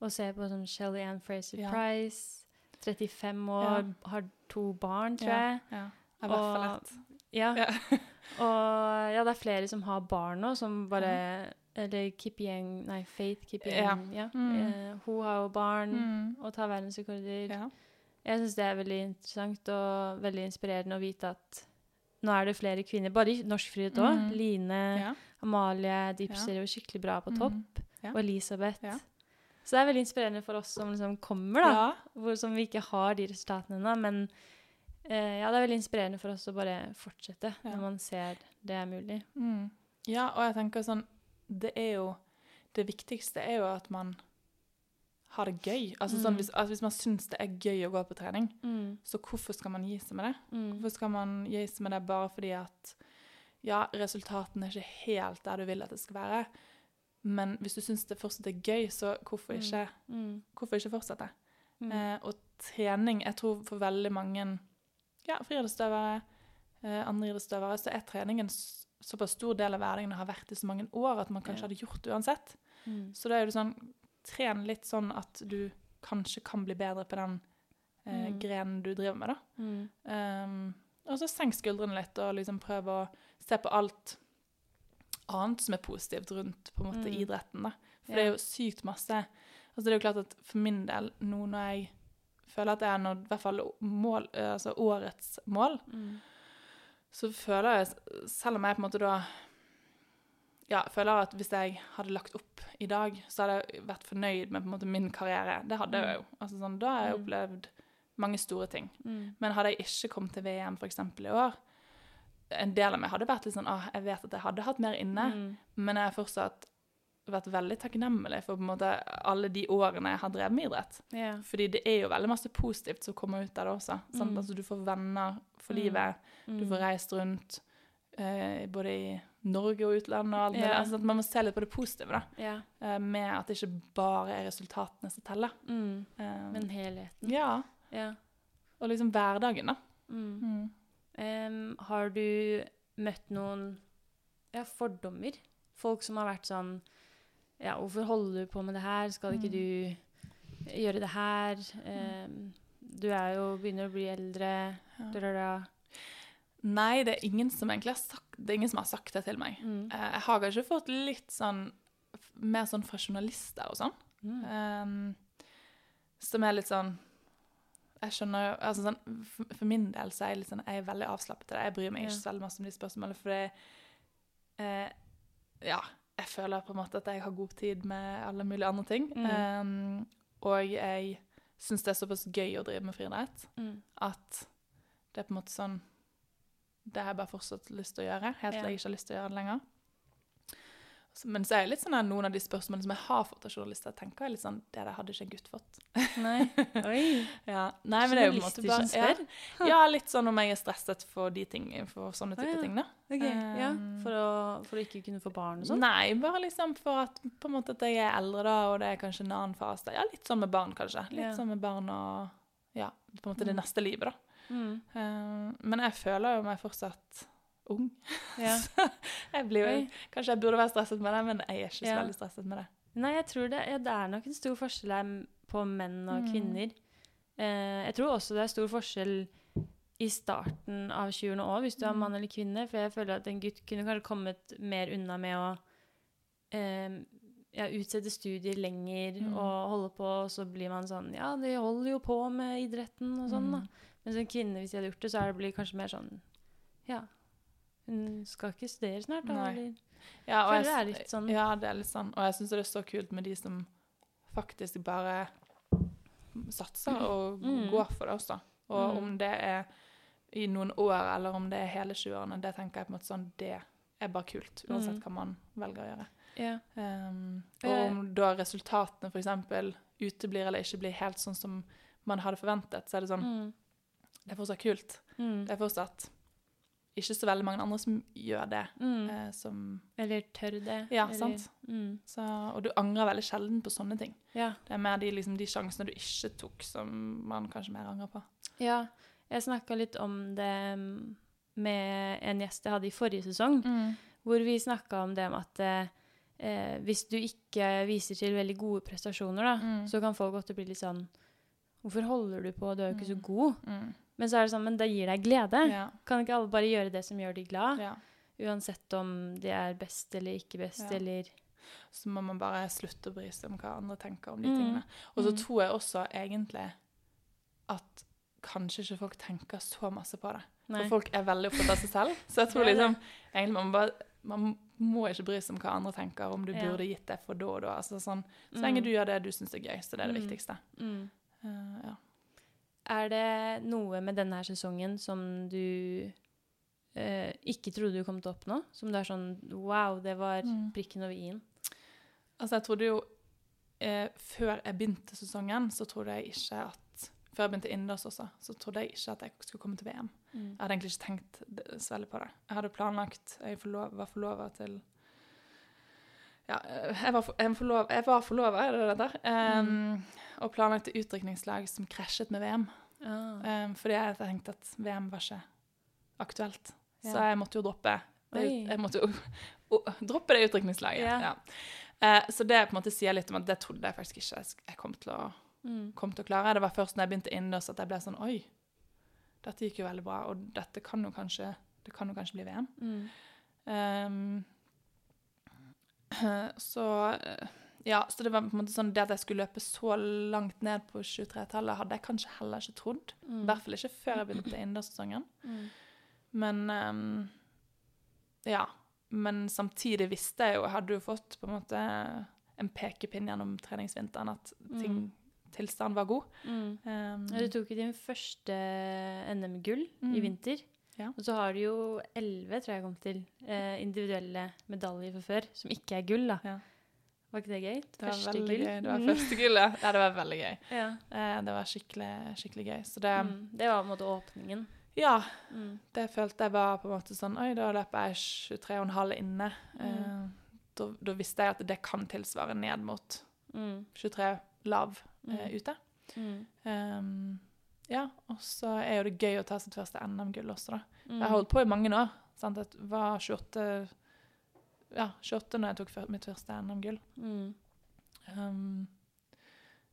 å se på sånn Shelly Ann Fraser Ja. Price, 35 år, har to barn, tror Ja. jeg. Ja. I hvert fall ett. Ja. Ja. Og ja, det er flere som har barn nå, som bare Eller Kipieng Nei, Faith Kipieng. Ja. Mm. Eh, hun har jo barn Mm. og tar verdensrekorder. Ja. Jeg syns det er veldig interessant og veldig inspirerende å vite at nå er det flere kvinner, bare i norsk frihet òg. Mm. Line, Ja. Amalie, de er jo skikkelig bra på topp. Mm. Ja. Og Elisabeth. Ja. Så det er veldig inspirerende for oss som liksom kommer, da. Ja. Hvor, som vi ikke har de resultatene ennå. Men eh, ja, det er veldig inspirerende for oss å bare fortsette Ja. når man ser det er mulig. Mm. ja, og jeg tenker sånn Det er jo Det viktigste er jo at man har det gøy. Altså sånn Mm. hvis, altså hvis man syns det er gøy å gå på trening, så hvorfor skal man gi seg med det? Mm. Hvorfor skal man gi seg med det bare fordi at ja, resultatene er ikke helt der du vil at det skal være, men hvis du syns det fortsatt er gøy, så hvorfor Mm. ikke, Mm. hvorfor ikke fortsette? Mm. Eh, og trening Jeg tror for veldig mange ja, friidrettsutøvere, eh, andre idrettsutøvere, så er trening en s- såpass stor del av hverdagen har vært i så mange år at man kanskje hadde gjort det uansett. Mm. Så da er det sånn Tren litt sånn at du kanskje kan bli bedre på den eh, Mm. grenen du driver med, da. Mm. Um, og så senk skuldrene litt og liksom prøv å se på alt annet som er positivt rundt på en måte Mm. idretten. da. For Ja. det er jo sykt masse altså Det er jo klart at for min del, nå når jeg føler at jeg har nådd i hvert fall mål, altså årets mål, Mm. Så føler jeg, selv om jeg på en måte da ja, føler at hvis jeg hadde lagt opp i dag, så hadde jeg vært fornøyd med på en måte min karriere. Det hadde jeg jo. Altså sånn, da har jeg Mm. opplevd mange store ting. Mm. Men hadde jeg ikke kommet til VM eksempel i år, en del av meg hadde vært litt sånn ah, jeg vet at jeg hadde hatt mer inne, Mm. men jeg har fortsatt vært veldig takknemlig for på en måte alle de årene jeg har drevet med idrett. Yeah. Fordi det er jo veldig masse positivt som kommer ut av det også. Mm. Altså, du får venner for Mm. livet, du får Mm. reist rundt eh, både i Norge og utlandet og alt mulig. Ja. Altså, man må se litt på det positive, da. Yeah. Eh, med at det ikke bare er resultatene som teller. Mm. Eh, Men helheten. ja. Ja. Og liksom hverdagen, da. Mm. Mm. Em, har du møtt noen ja, fordommer? Folk som har vært sånn Ja, hvorfor holder du på med det her? Skal ikke Mm. du gjøre det her? Um, du er jo begynner å bli eldre. Ja. Nei, det er ingen som egentlig har sagt det. ingen som har sagt det til meg. Mm. Eh, Jeg har kanskje fått litt sånn Mer sånn fra journalister og sånn. Mm. Um, som er litt sånn Jeg skjønner jo altså sånn, for, for min del så er jeg sånn Jeg er veldig avslappet til det. Jeg bryr meg ikke så veldig masse om de spørsmålene, for det eh, Ja. Jeg føler på en måte at jeg har god tid med alle mulige andre ting. Mm. Um, og jeg syns det er såpass gøy å drive med friidrett Mm. at det er på en måte sånn Det har jeg bare fortsatt lyst til å gjøre, helt til Ja. jeg ikke har lyst til å gjøre det lenger. Men så er det litt sånn at noen av de spørsmålene som jeg har fått av journalister, tenker jeg litt sånn Det der hadde ikke en gutt fått. Nei. Oi. Ja, Nei, men det er jo på en måte bare ja, ja, litt sånn om jeg er stresset for de ting, for sånne type type ja. ting, da. Ok, ja. Um, For å, for å ikke kunne få barn og sånn? Nei, bare liksom for at på en måte at jeg er eldre da, og det er kanskje en annen fase. Ja, litt sånn med barn, kanskje. Litt sånn med barn og ja, på en måte det Mm. neste livet, da. Mm. Um, men jeg føler jo meg fortsatt ung. Ja. Jeg blir jo, kanskje jeg burde være stresset med det, men jeg er ikke så Ja. veldig stresset med det. Nei, jeg tror det, det er nok en stor forskjell her på menn og Mm. kvinner. Eh, jeg tror også det er stor forskjell i starten av 20-årene òg, hvis du er Mm. mann eller kvinne. For jeg føler at en gutt kunne kanskje kommet mer unna med å eh, ja, utsette studier lenger Mm. og holde på, og så blir man sånn Ja, de holder jo på med idretten og sånn, da. Mm. Mens en kvinne, hvis de hadde gjort det, så er det blir kanskje mer sånn Ja. Hun skal ikke studere snart, da? Eller? Ja, og jeg, det er litt sånn ja, det er litt sånn. Og jeg syns det er så kult med de som faktisk bare satser og Mm. går for det også. Og Mm. om det er i noen år, eller om det er hele 20-årene, det tenker jeg på en måte sånn, det er bare kult, uansett Mm. hva man velger å gjøre. Yeah. Um, Og om da resultatene f.eks. uteblir eller ikke blir helt sånn som man hadde forventet, så er det sånn Mm. Det er fortsatt kult. Mm. Det er fortsatt ikke så veldig mange andre som gjør det. Mm. Eh, som Eller tør det. Ja, eller, sant. Mm. så, Og du angrer veldig sjelden på sånne ting. Ja. Det er mer de, liksom, de sjansene du ikke tok, som man kanskje mer angrer på. ja. Jeg snakka litt om det mm, med en gjest jeg hadde i forrige sesong, hvor vi snakka om det med at eh, eh, hvis du ikke viser til veldig gode prestasjoner, da, Mm. så kan folk godt bli litt sånn Hvorfor holder du på? Du er jo ikke så Mm. god. Men så er det sånn, men det gir deg glede. Ja. Kan ikke alle bare gjøre det som gjør de glad? ja. Uansett om de er best eller ikke best, Ja. eller Så må man bare slutte å bry seg om hva andre tenker om de Mm. tingene. Og så Mm. tror jeg også egentlig at kanskje ikke folk tenker så masse på det. Nei. For folk er veldig opptatt av seg selv. Så jeg tror liksom egentlig man bare man må ikke bry seg om hva andre tenker, om du Ja. burde gitt det for da og da. Altså sånn, så lenge Mm. du gjør det du syns er gøy, så det er det Mm. viktigste. mm. Uh, ja. Er det noe med denne her sesongen som du eh, ikke trodde du kom til å oppnå? Som du er sånn Wow, det var Mm. prikken over i-en. Altså, jeg trodde jo eh, Før jeg begynte sesongen, så trodde jeg ikke at Før jeg begynte innendørs også, så trodde jeg ikke at jeg skulle komme til VM. Mm. Jeg hadde egentlig ikke tenkt så veldig på det. Jeg hadde planlagt Jeg forlov, var forlova til Ja, eh, jeg var, for, jeg jeg var forlova, er det det der? Um, Mm. Og planlagte utdrikningslag som krasjet med VM. Ah. Um, fordi jeg tenkte at VM var ikke aktuelt. Så jeg måtte jo droppe det, Jeg måtte jo å, droppe det utdrikningslaget. Ja. Ja. Uh, så det på en måte sier litt om at det trodde jeg faktisk ikke jeg kom til å, Mm. kom til å klare. Det var først når jeg begynte innendørs at jeg ble sånn Oi, dette gikk jo veldig bra, og dette kan jo kanskje, det kan jo kanskje bli VM. Mm. Um, så eh, ja, så det var på en måte sånn det at jeg skulle løpe så langt ned på 23-tallet, hadde jeg kanskje heller ikke trodd. I Mm. hvert fall ikke før jeg begynte innendørssesongen. Mm. Men um, ja. Men samtidig visste jeg jo Jeg hadde jo fått på en måte en pekepinn gjennom treningsvinteren at ting, tilstanden var god. Mm. Um, Du tok jo din første NM-gull i Mm. vinter. Ja. Og så har du jo elleve, tror jeg kom til, eh, individuelle medaljer for før, som ikke er gull, da. Ja. Var ikke det gøy? det var Første veldig gull. gøy. Det var første gullet. Ja, det var veldig gøy. Ja. Eh, det var skikkelig, skikkelig gøy. Så det Mm. Det var på en måte åpningen. Ja, Mm. det følte jeg var på en måte sånn Oi, da løper jeg 23,5 inne. Mm. Eh, da, da visste jeg at det kan tilsvare ned mot Mm. 23 lav Mm. eh, ute. Mm. Ehm, ja, og så er jo det gøy å ta sitt første NM-gull også, da. Jeg har holdt på i mange år. Sant? Jeg var 28 Ja, 28 når jeg tok mitt første NM-gull. Mm. Um,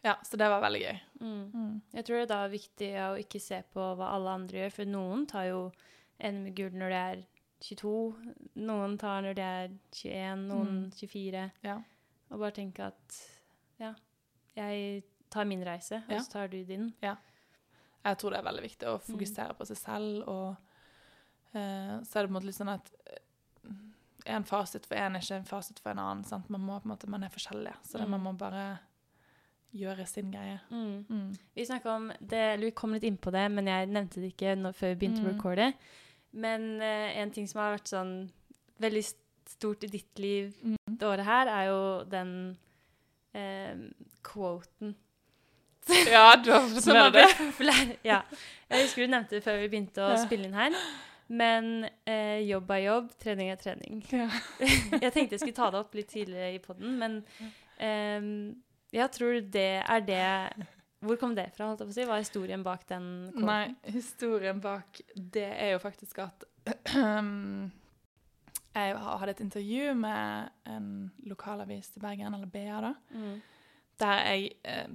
ja, så det var veldig gøy. Mm. Mm. Jeg tror det er da viktig å ikke se på hva alle andre gjør, for noen tar jo NM-gull når det er 22, noen tar når det er 21, noen Mm. 24, Ja. og bare tenke at ja, jeg tar min reise, og Ja. så tar du din. Jeg tror det er veldig viktig å Mm. fokusere på seg selv, og uh, så er det på en måte litt sånn at en fasit for en er ikke en fasit for en annen. Sant? Man, må, på en måte, man er forskjellig, så det, Mm. man må bare gjøre sin greie. Mm. Mm. Vi snakket om det, eller vi kom litt inn på det, men jeg nevnte det ikke nå, før vi begynte å Mm. recorde. Men uh, en ting som har vært sånn veldig stort i ditt liv Mm. det året her, er jo den uh, quoten Ja, du har som har blitt populær. Ja. Jeg husker du nevnte det før vi begynte å Ja. spille inn her. Men eh, jobb er jobb, trening er trening. Ja. jeg tenkte jeg skulle ta det opp litt tidligere i poden, men eh, jeg tror det er det Hvor kom det fra? holdt jeg på å si? Hva er historien bak den quoten? Nei, historien bak det er jo faktisk at jeg hadde et intervju med en lokalavis i Bergen, eller BA, da, Mm. der jeg eh,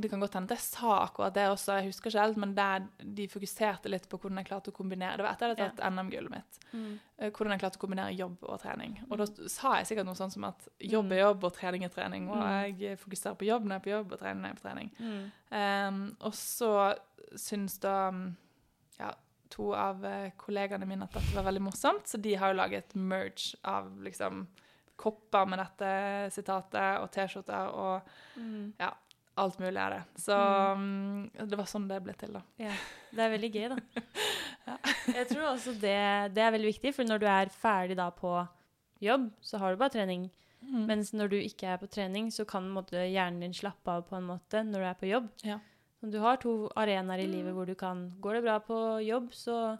Det kan godt hende at jeg sa akkurat det også, jeg husker ikke helt, men der de fokuserte litt på hvordan jeg klarte å kombinere Det var etter at jeg hadde tatt NM-gullet mitt. Mm. eh, Hvordan jeg klarte å kombinere jobb og trening. Og da sa jeg sikkert noe sånn som at jobb er Mm. jobb og trening er trening. Og Mm. jeg fokuserer på jobb når jeg er på jobb, og trening når jeg er på trening. Mm. Um, og så syns da ja, to av eh, kollegaene mine at dette var veldig morsomt, så de har jo laget merge av liksom kopper med dette sitatet og T-skjorter og Mm. Alt mulig av det. Så mm, det var sånn det ble til, da. Ja, det er veldig gøy, da. Ja. Jeg tror også det, det er veldig viktig, for når du er ferdig da på jobb, så har du bare trening. Mm. Mens når du ikke er på trening, så kan måte, hjernen din slappe av på en måte når du er på jobb. Ja. Så du har to arenaer i livet Mm. hvor du kan Går det bra på jobb, så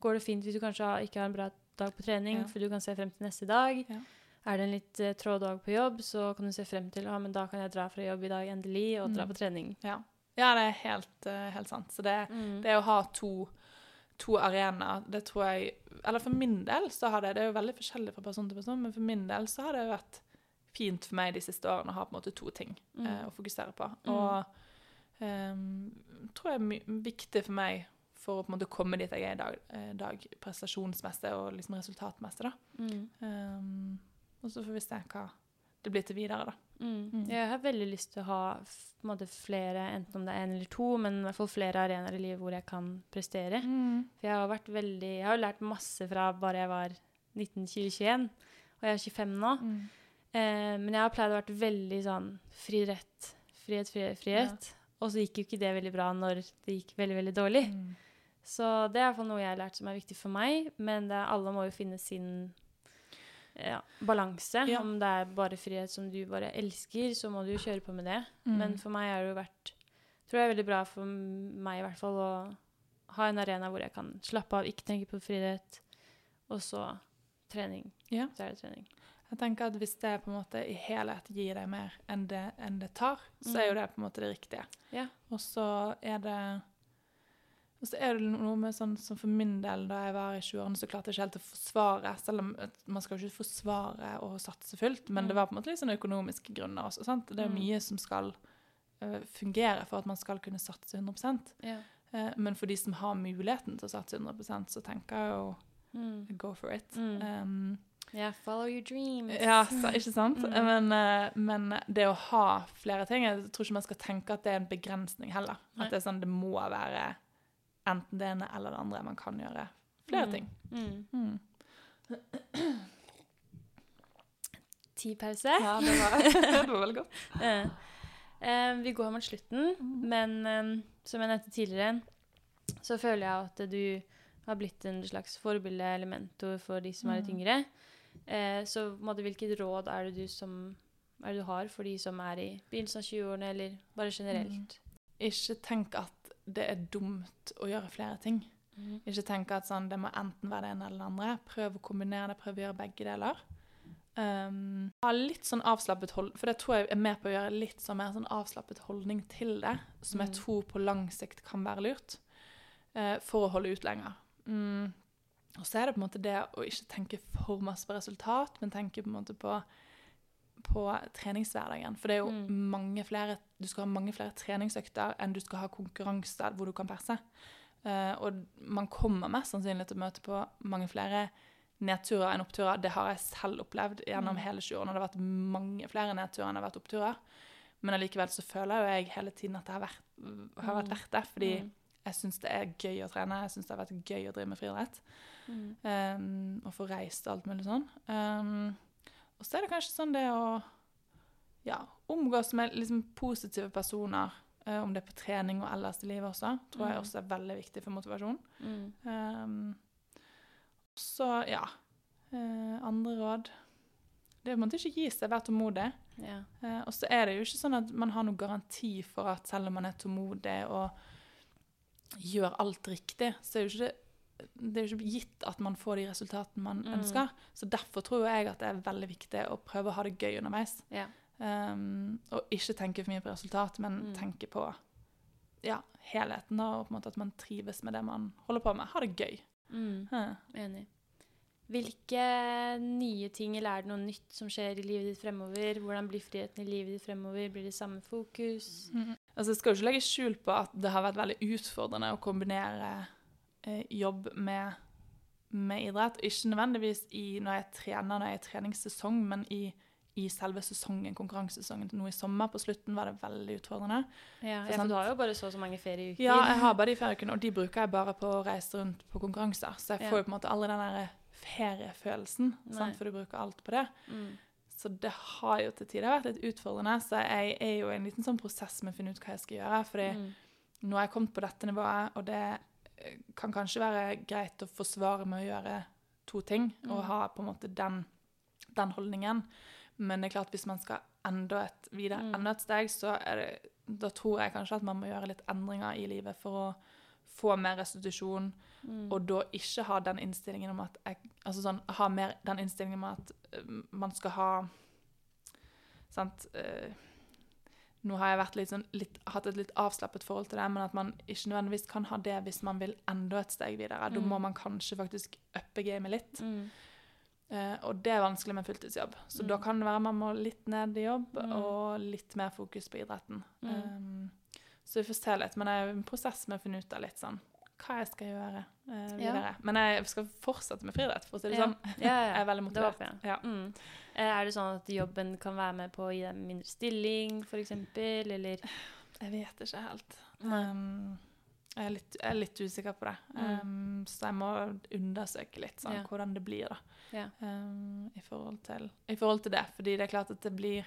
går det fint hvis du kanskje ikke har en bra dag på trening, Ja. for du kan se frem til neste dag. Ja. Er det en litt uh, trå dag på jobb, så kan du se frem til ja, men da kan jeg dra fra jobb i dag endelig og dra Mm. på trening. Ja. ja, det er helt, eh, helt sant. Så det, Mm. det å ha to, to arenaer, det tror jeg Eller for min del så har det Det er jo veldig forskjellig fra person til person, men for min del så har det vært fint for meg de siste årene å ha på en måte to ting Mm. eh, å fokusere på. Mm. Og ehm, tror jeg er my viktig for meg for å på en måte komme dit jeg er i dag, eh, dag prestasjonsmessig og liksom resultatmessig. da. Mm. Ehm, og så får vi se hva det blir til videre, da. Mm. Mm. Jeg har veldig lyst til å ha på en måte flere, enten om det er en eller to, men i hvert fall flere arenaer i livet hvor jeg kan prestere. For jeg har vært veldig Jeg har jo lært masse fra bare jeg var 19-20-21, og jeg er 25 nå. Mm. Eh, men jeg har pleid å vært veldig sånn fri rett, frihet, frihet, frihet. Og så gikk jo ikke det veldig bra når det gikk veldig, veldig dårlig. Mm. Så det er i hvert fall noe jeg har lært som er viktig for meg, men det er, alle må jo finne sin ja, balanse. Ja. Om det er bare frihet som du bare elsker, så må du jo kjøre på med det. Mm. Men for meg har det jo vært tror jeg er veldig bra for meg i hvert fall å ha en arena hvor jeg kan slappe av, ikke tenke på frihet, og så trening. Ja. Så er det trening. Jeg tenker at Hvis det på en måte i helhet gir deg mer enn det, enn det tar, så er jo Mm. det på en måte det riktige. Ja. Og så er det og så er det noe med sånn som for min del, da jeg var i 20-årene, så klarte jeg ikke helt å forsvare Selv om man skal jo ikke forsvare og satse fullt, men det Mm. var på en måte litt sånn økonomiske grunner også. sant? Det er Mm. mye som skal uh, fungere for at man skal kunne satse 100 Ja. uh, Men for de som har muligheten til å satse 100% så tenker jeg jo Mm. go for it. Mm. Um, yeah, follow your dreams. ja, så, ikke sant? Mm. Men, uh, men det å ha flere ting Jeg tror ikke man skal tenke at det er en begrensning heller. Nei. At det er sånn, det må være enten det ene eller det andre. Man kan gjøre flere Mm. ting. Mm. Mm. Ti pause. Ja, det var, det var veldig godt. Eh, vi går mot slutten, Mm. men eh, som jeg nevnte tidligere, så føler jeg at du har blitt en slags forbilde eller mentor for de som er litt Mm. yngre. Eh, så måte, hvilket råd er det du, som, er det du har for de som er i begynnelsen av 20-årene, eller bare generelt? Ikke tenk at det er dumt å gjøre flere ting. Mm. Ikke tenke at sånn, det må enten være det ene eller det andre. Prøv å kombinere det, prøv å gjøre begge deler. Um, ha litt sånn avslappet hold, for det tror jeg er med på å gjøre litt sånn mer sånn avslappet holdning til det, som jeg Mm. tror på lang sikt kan være lurt, uh, for å holde ut lenger. Mm. Og så er det på en måte det å ikke tenke for masse på resultat, men tenke på en måte på, på treningshverdagen. For det er jo Mm. mange flere, du skal ha mange flere treningsøkter enn du skal ha konkurranser hvor du kan perse. Uh, og man kommer mest sannsynlig til å møte på mange flere nedturer enn oppturer. Det har jeg selv opplevd gjennom Mm. hele 20 årene. Det har vært mange flere nedturer enn det har vært oppturer. Men allikevel så føler jo jeg hele tiden at det har vært, har vært Mm. verdt det. Fordi Mm. jeg syns det er gøy å trene. Jeg syns det har vært gøy å drive med friidrett. Mm. Um, og få reist og alt mulig sånn. Um, og så er det kanskje sånn det å ja, omgås med liksom positive personer, eh, om det er på trening og ellers i livet også, tror jeg Mm. også er veldig viktig for motivasjon. Mm. Um, så ja eh, Andre råd Det er på en måte ikke gi seg, være tålmodig. Ja. Eh, og så er det jo ikke sånn at man har noen garanti for at selv om man er tålmodig og gjør alt riktig, så er jo ikke det det er jo ikke gitt at man får de resultatene man Mm. ønsker. Så derfor tror jeg at det er veldig viktig å prøve å ha det gøy underveis. Ja. Um, og ikke tenke for mye på resultat, men Mm. tenke på ja, helheten. Da, og på en måte at man trives med det man holder på med. Ha det gøy. Mm. Hæ. Enig. Hvilke nye ting, eller er det noe nytt som skjer i livet ditt fremover? Hvordan blir friheten i livet ditt fremover? Blir det samme fokus? Altså, jeg skal jo ikke legge skjul på at det har vært veldig utfordrende å kombinere eh, jobb med, med idrett. Ikke nødvendigvis i, når jeg trener, når jeg er i treningssesong, men i i selve sesongen, konkurransesesongen. Nå i sommer på slutten var det veldig utfordrende. Ja, For ja, du har jo bare så og så mange ferieuker. Ja, jeg har bare de ferieukene, og de bruker jeg bare på å reise rundt på konkurranser. Så jeg Ja. får jo på en måte aldri den der feriefølelsen, sant? for du bruker alt på det. Mm. Så det har jo til tider vært litt utfordrende. Så jeg er jo i en liten sånn prosess med å finne ut hva jeg skal gjøre. fordi Mm. nå har jeg kommet på dette nivået, og det eh, kan kanskje være greit å forsvare med å gjøre to ting, og Mm. ha på en måte den, den holdningen. Men det er klart hvis man skal enda et, videre Mm. enda et steg, så det, da tror jeg kanskje at man må gjøre litt endringer i livet for å få mer restitusjon, Mm. og da ikke ha den innstillingen om at jeg, altså sånn, ha mer den innstillingen om at eh, man skal ha sant, eh, nå har jeg litt sånn, litt, hatt et litt avslappet forhold til det, men at man ikke nødvendigvis kan ha det hvis man vil enda et steg videre. Da Mm. må man kanskje faktisk uppe gamet litt. Mm. Eh, og det er vanskelig med fulltidsjobb. Så Mm. da kan det være man må litt ned i jobb Mm. og litt mer fokus på idretten. Um, så vi får se litt. Men det er en prosess med å finne ut av litt sånn hva jeg skal gjøre Ja. videre. Men jeg skal fortsette med friidrett, for å si det Ja. sånn. Ja, ja, Jeg er veldig motivert. Det. Ja. Mm. Eh, Er det sånn at jobben kan være med på å gi deg mindre stilling, f.eks., eller Jeg vet ikke helt. Um, jeg, er litt, jeg er litt usikker på det. Mm. Um, så jeg må undersøke litt sånn, Ja. hvordan det blir da. Ja. Um, i, forhold til, I forhold til det. Fordi det er klart at det blir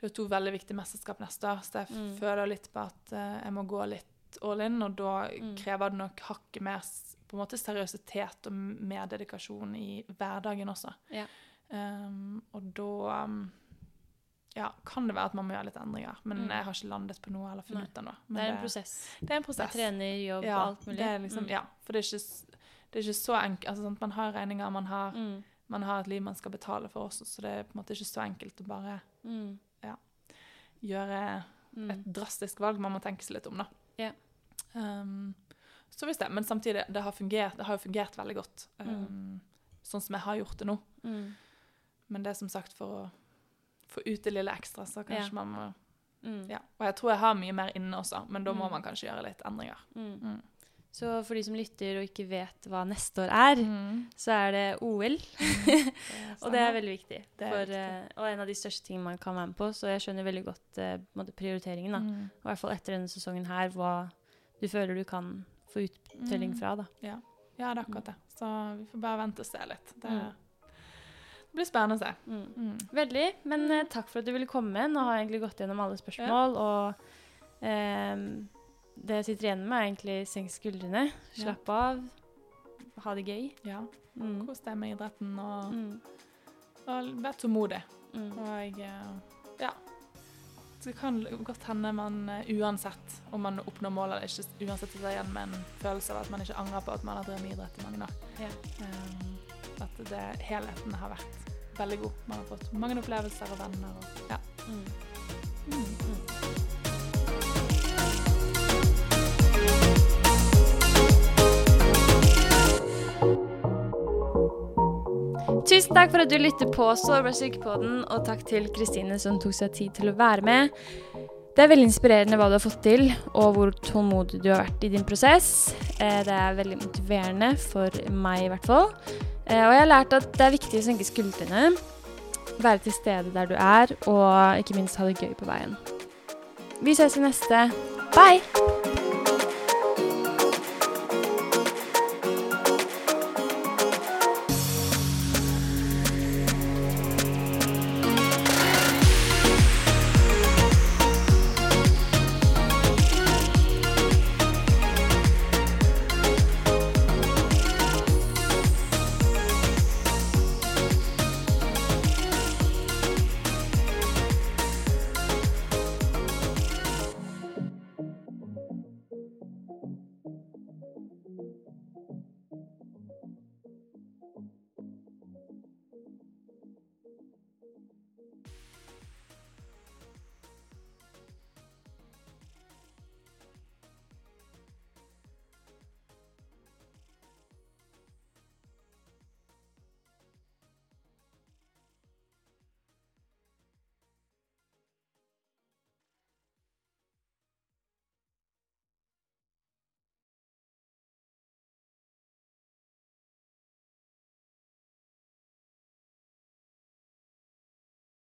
Det er to veldig viktige mesterskap neste år, så jeg Mm. føler litt på at uh, jeg må gå litt all in, og da Mm. krever det nok hakket mer på en måte seriøsitet og mer dedikasjon i hverdagen også. Ja. Um, og da um, ja, kan det være at man må gjøre litt endringer, men Mm. jeg har ikke landet på noe eller funnet ut ennå. Det er en prosess. Det er en prosess. Jeg trener, jobb ja, alt mulig. Det liksom, Mm. ja, for det er ikke, det er ikke så enkelt. Altså. Man har regninger, man har, Mm. man har et liv man skal betale for også, så det er på en måte ikke så enkelt å bare Mm. gjøre Mm. et drastisk valg. Man må tenke seg litt om, da. Ja. Um, så hvis det, Men samtidig, det har, fungert, det har jo fungert veldig godt. Um, Sånn som jeg har gjort det nå. Mm. Men det er som sagt for å få ut det lille ekstra, så kanskje Ja. man må Mm. Ja. Og jeg tror jeg har mye mer inne også, men da må Mm. man kanskje gjøre litt endringer. Mm. Mm. Så for de som lytter og ikke vet hva neste år er, så er det OL. Og det er veldig viktig. Det er for, viktig. eh, og en av de største tingene man kan være med på. Så jeg skjønner veldig godt måte prioriteringen. da. Mm. Og I hvert fall etter denne sesongen her, hva du føler du kan få uttelling Mm. fra. da. Ja, det er akkurat det. Så vi får bare vente og se litt. Det, Mm. det blir spennende å se. Mm. Mm. Veldig. Men uh, takk for at du ville komme. Nå har jeg egentlig gått gjennom alle spørsmål. Og ehm, det jeg sitter igjen med, er egentlig senk skuldrene, Ja. slapp av, ha det gøy. Ja, Mm. kos deg med idretten og, Mm. og vær tålmodig. Mm. Og eh, ja. Det kan godt hende man eh, uansett om man oppnår målet eller ikke, uansett sitter igjen med en følelse av at man ikke angrer på at man har drevet med idrett i mange år. Ja. Um, at det, helheten har vært veldig god. Man har fått mange opplevelser og venner. Og, ja. Mm. Mm. Tusen takk for at du lytter på Sårbar styrkepodden, og takk til Kristine som tok seg tid til å være med. Det er veldig inspirerende hva du har fått til, og hvor tålmodig du har vært i din prosess. Eh, Det er veldig motiverende for meg, i hvert fall. Eh, Og jeg har lært at det er viktig å senke skuldrene, være til stede der du er, og ikke minst ha det gøy på veien. Vi ses i neste. Bye!